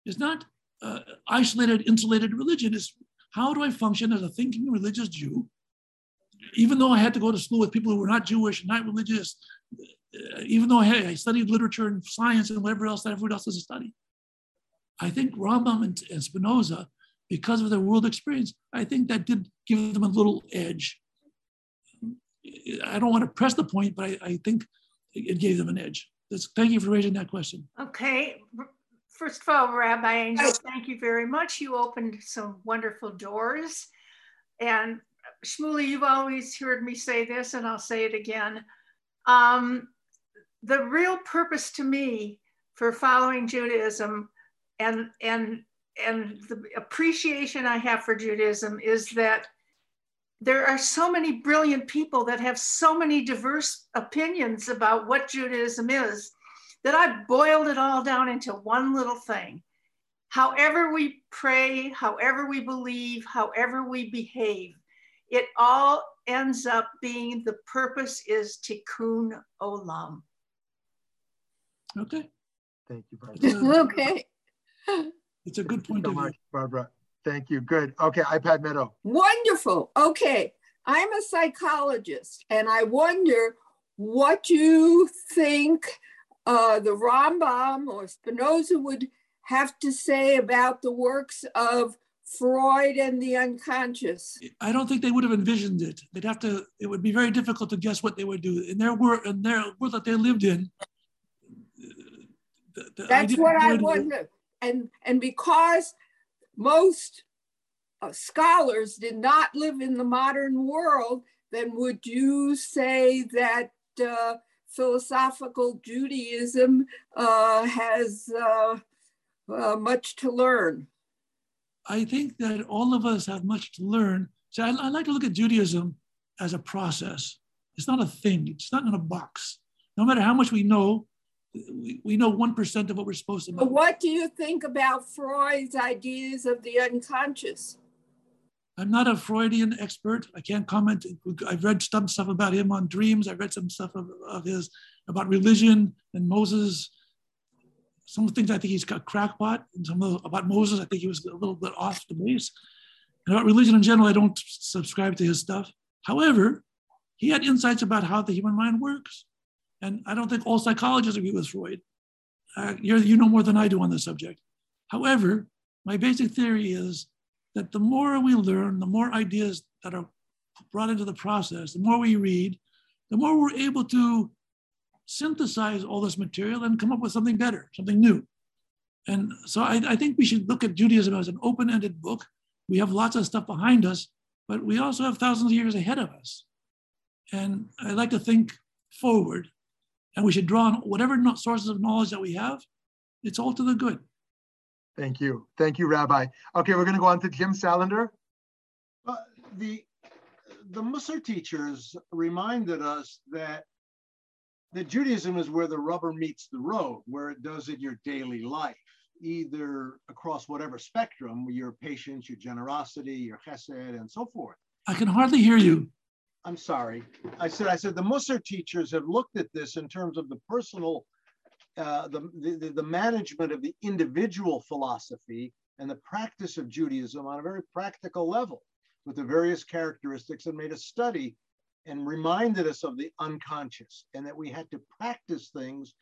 It's not uh, isolated, insulated religion. It's how do I function as a thinking religious Jew, even though I had to go to school with people who were not Jewish, not religious, even though hey, I studied literature and science and whatever else that everyone else has study. I think Rambam and, and Spinoza, because of their world experience, I think that did give them a little edge. I don't want to press the point, but I, I think it gave them an edge. That's, thank you for raising that question. Okay. First of all, Rabbi Angel, thank you very much. You opened some wonderful doors. And Shmuly, you've always heard me say this, and I'll say it again. Um, the real purpose to me for following Judaism and and and the appreciation I have for Judaism is that there are so many brilliant people that have so many diverse opinions about what Judaism is that I boiled it all down into one little thing. However, we pray, however, we believe, however, we behave, it all ends up being the purpose is tikkun olam. Okay. Thank you, Barbara. okay. It's a good point so much. Barbara. Thank you. Good. Okay, iPad Meadow. Wonderful. Okay. I'm a psychologist and I wonder what you think uh, the Rambam or Spinoza would have to say about the works of Freud and the unconscious. I don't think they would have envisioned it. They'd have to. It would be very difficult to guess what they would do in their world, in their world that they lived in. That's what I wonder. And and because most uh, scholars did not live in the modern world, then would you say that uh, philosophical Judaism uh, has uh, uh, much to learn? I think that all of us have much to learn. So I, I, like to look at Judaism as a process. It's not a thing. It's not in a box. No matter how much we know, we, we know 1% of what we're supposed to know. But what do you think about Freud's ideas of the unconscious? I'm not a Freudian expert. I can't comment. I've read some stuff about him on dreams. I've read some stuff of, of his about religion and Moses some things I think he's got crackpot, and some the, about Moses I think he was a little bit off the base. And about religion in general, I don't subscribe to his stuff. However, he had insights about how the human mind works, and I don't think all psychologists agree with Freud. Uh, you know more than I do on this subject. However, my basic theory is that the more we learn, the more ideas that are brought into the process, the more we read, the more we're able to synthesize all this material and come up with something better, something new. And so I, I think we should look at Judaism as an open ended book. We have lots of stuff behind us, but we also have thousands of years ahead of us. And I like to think forward, and we should draw on whatever sources of knowledge that we have. It's all to the good. Thank you. Thank you, Rabbi. Okay, we're going to go on to Jim Salander. Uh, the, the Musar teachers reminded us that that Judaism is where the rubber meets the road, where it does in your daily life, either across whatever spectrum, your patience, your generosity, your chesed, and so forth. I can hardly hear you. I'm sorry. I said, I said the Musser teachers have looked at this in terms of the personal, uh, the, the, the management of the individual philosophy and the practice of Judaism on a very practical level with the various characteristics and made a study and reminded us of the unconscious and that we had to practice things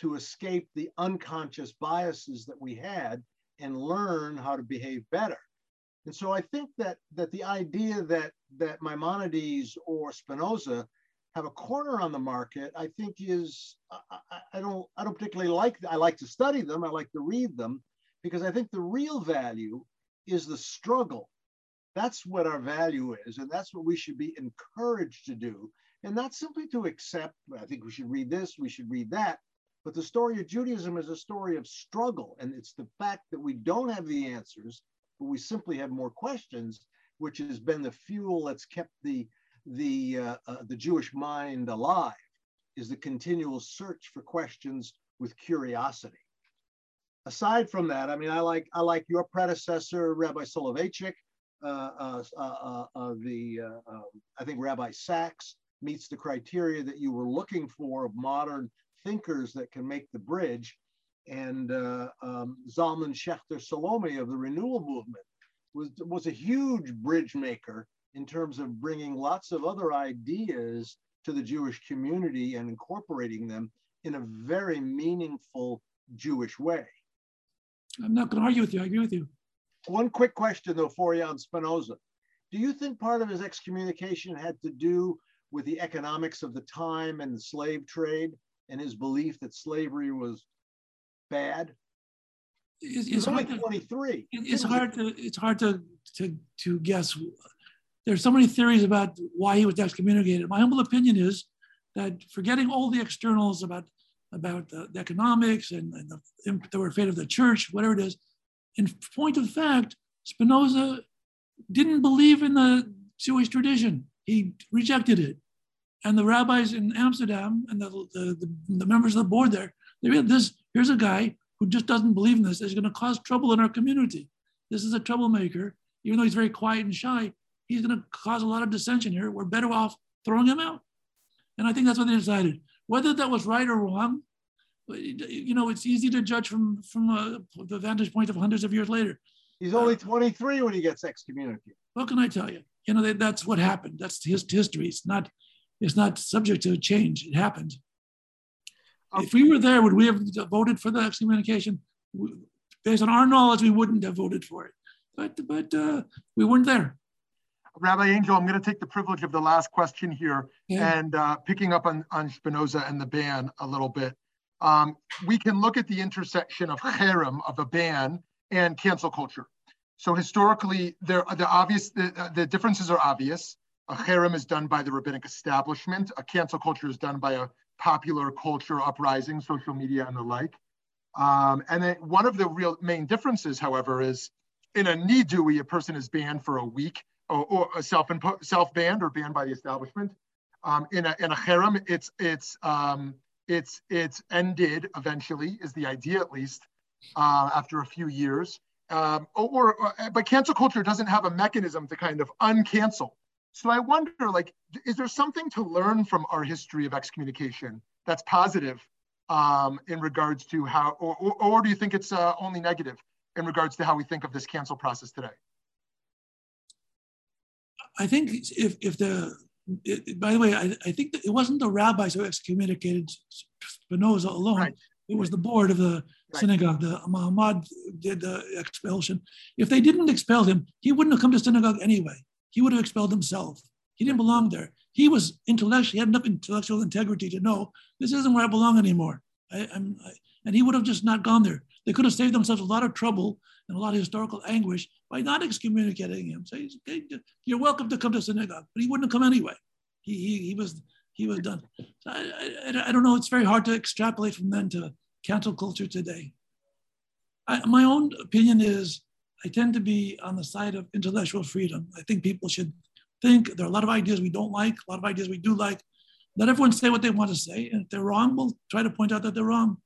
to escape the unconscious biases that we had and learn how to behave better. And so I think that that the idea that that Maimonides or Spinoza have a corner on the market, I think is I, I, don't I don't particularly like I like to study them, I like to read them, because I think the real value is the struggle. That's what our value is, and that's what we should be encouraged to do. And not simply to accept, I think we should read this, we should read that, but the story of Judaism is a story of struggle. And it's the fact that we don't have the answers, but we simply have more questions, which has been the fuel that's kept the, the, uh, uh, the Jewish mind alive, is the continual search for questions with curiosity. Aside from that, I mean, I like, I like your predecessor, Rabbi Soloveitchik, uh, uh, uh, uh the, um, I think Rabbi Sacks meets the criteria that you were looking for of modern thinkers that can make the bridge. And uh, um, Zalman Schachter Shalomi of the Renewal Movement was, was a huge bridge maker in terms of bringing lots of other ideas to the Jewish community and incorporating them in a very meaningful Jewish way. I'm not going to argue with you. I agree with you. One quick question, though, for you on Spinoza. Do you think part of his excommunication had to do with the economics of the time and the slave trade? and his belief that slavery was bad. It's, it's only 23. It's hard to it's hard to, to to guess. There's so many theories about why he was excommunicated. My humble opinion is that forgetting all the externals about about the, the economics and, and the, the fate of the church, whatever it is, in point of fact, Spinoza didn't believe in the Jewish tradition. He rejected it. And the rabbis in Amsterdam and the, the, the, the members of the board there, they read this, here's a guy who just doesn't believe in this. Is going to cause trouble in our community. This is a troublemaker. Even though he's very quiet and shy, he's going to cause a lot of dissension here. We're better off throwing him out. And I think that's what they decided. Whether that was right or wrong, you know, it's easy to judge from from uh, the vantage point of hundreds of years later. He's only 23 when he gets excommunicated. What can I tell you? You know, that, that's what happened. That's his history. It's not it's not subject to change. It happened. If we were there, would we have voted for the excommunication? Based on our knowledge, we wouldn't have voted for it. But but uh, we weren't there. Rabbi Angel, I'm going to take the privilege of the last question here yeah. and uh, picking up on, on Spinoza and the ban a little bit. Um, we can look at the intersection of cherem, of a ban, and cancel culture. So historically, there the obvious the, the differences are obvious. A cherem is done by the rabbinic establishment. A cancel culture is done by a popular culture uprising, social media, and the like. Um, and then one of the real main differences, however, is in a nidui, a person is banned for a week or, or a self self banned or banned by the establishment. Um, in a in a cherem, it's it's um, it's it's ended eventually, is the idea at least, uh, after a few years. Um, or, or, but cancel culture doesn't have a mechanism to kind of uncancel so I wonder, like, is there something to learn from our history of excommunication that's positive um, in regards to how, or, or, or do you think it's uh, only negative in regards to how we think of this cancel process today? I think if, if the, it, by the way, I, I think it wasn't the rabbis who excommunicated Spinoza alone. Right. It was the board of the right. synagogue. The Mahamad did the expulsion. If they didn't expel him, he wouldn't have come to synagogue anyway he would have expelled himself. He didn't belong there. He was intellectual, he had enough intellectual integrity to know this isn't where I belong anymore. I, I, and he would have just not gone there. They could have saved themselves a lot of trouble and a lot of historical anguish by not excommunicating him. Say, hey, you're welcome to come to synagogue, but he wouldn't have come anyway. He, he, he was he was done. So I, I, I, don't know. It's very hard to extrapolate from then to cancel culture today. I, my own opinion is I tend to be on the side of intellectual freedom. I think people should think. There are a lot of ideas we don't like, a lot of ideas we do like. Let everyone say what they want to say. And if they're wrong, we'll try to point out that they're wrong.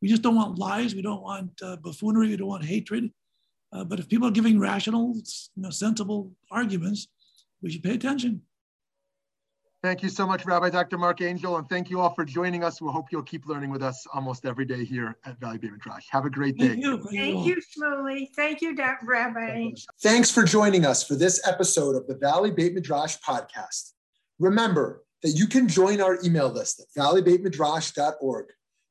We just don't want lies. We don't want uh, buffoonery. We don't want hatred. Uh, but if people are giving rational, you know, sensible arguments, we should pay attention. Thank you so much, Rabbi Dr. Marc Angel, and thank you all for joining us. We hope you'll keep learning with us almost every day here at Valley Beit Midrash. Have a great day. Thank you. Thank you, Shmuly. Thank you, Dr. Rabbi. Thanks for joining us for this episode of the Valley Beit Midrash podcast. Remember that you can join our email list at valleybeitmidrash.org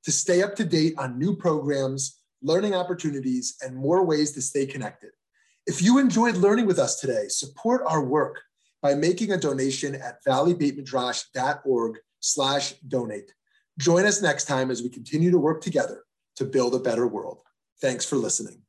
to stay up to date on new programs, learning opportunities, and more ways to stay connected. If you enjoyed learning with us today, support our work by making a donation at valleybeitmidrash.org slash donate. Join us next time as we continue to work together to build a better world. Thanks for listening.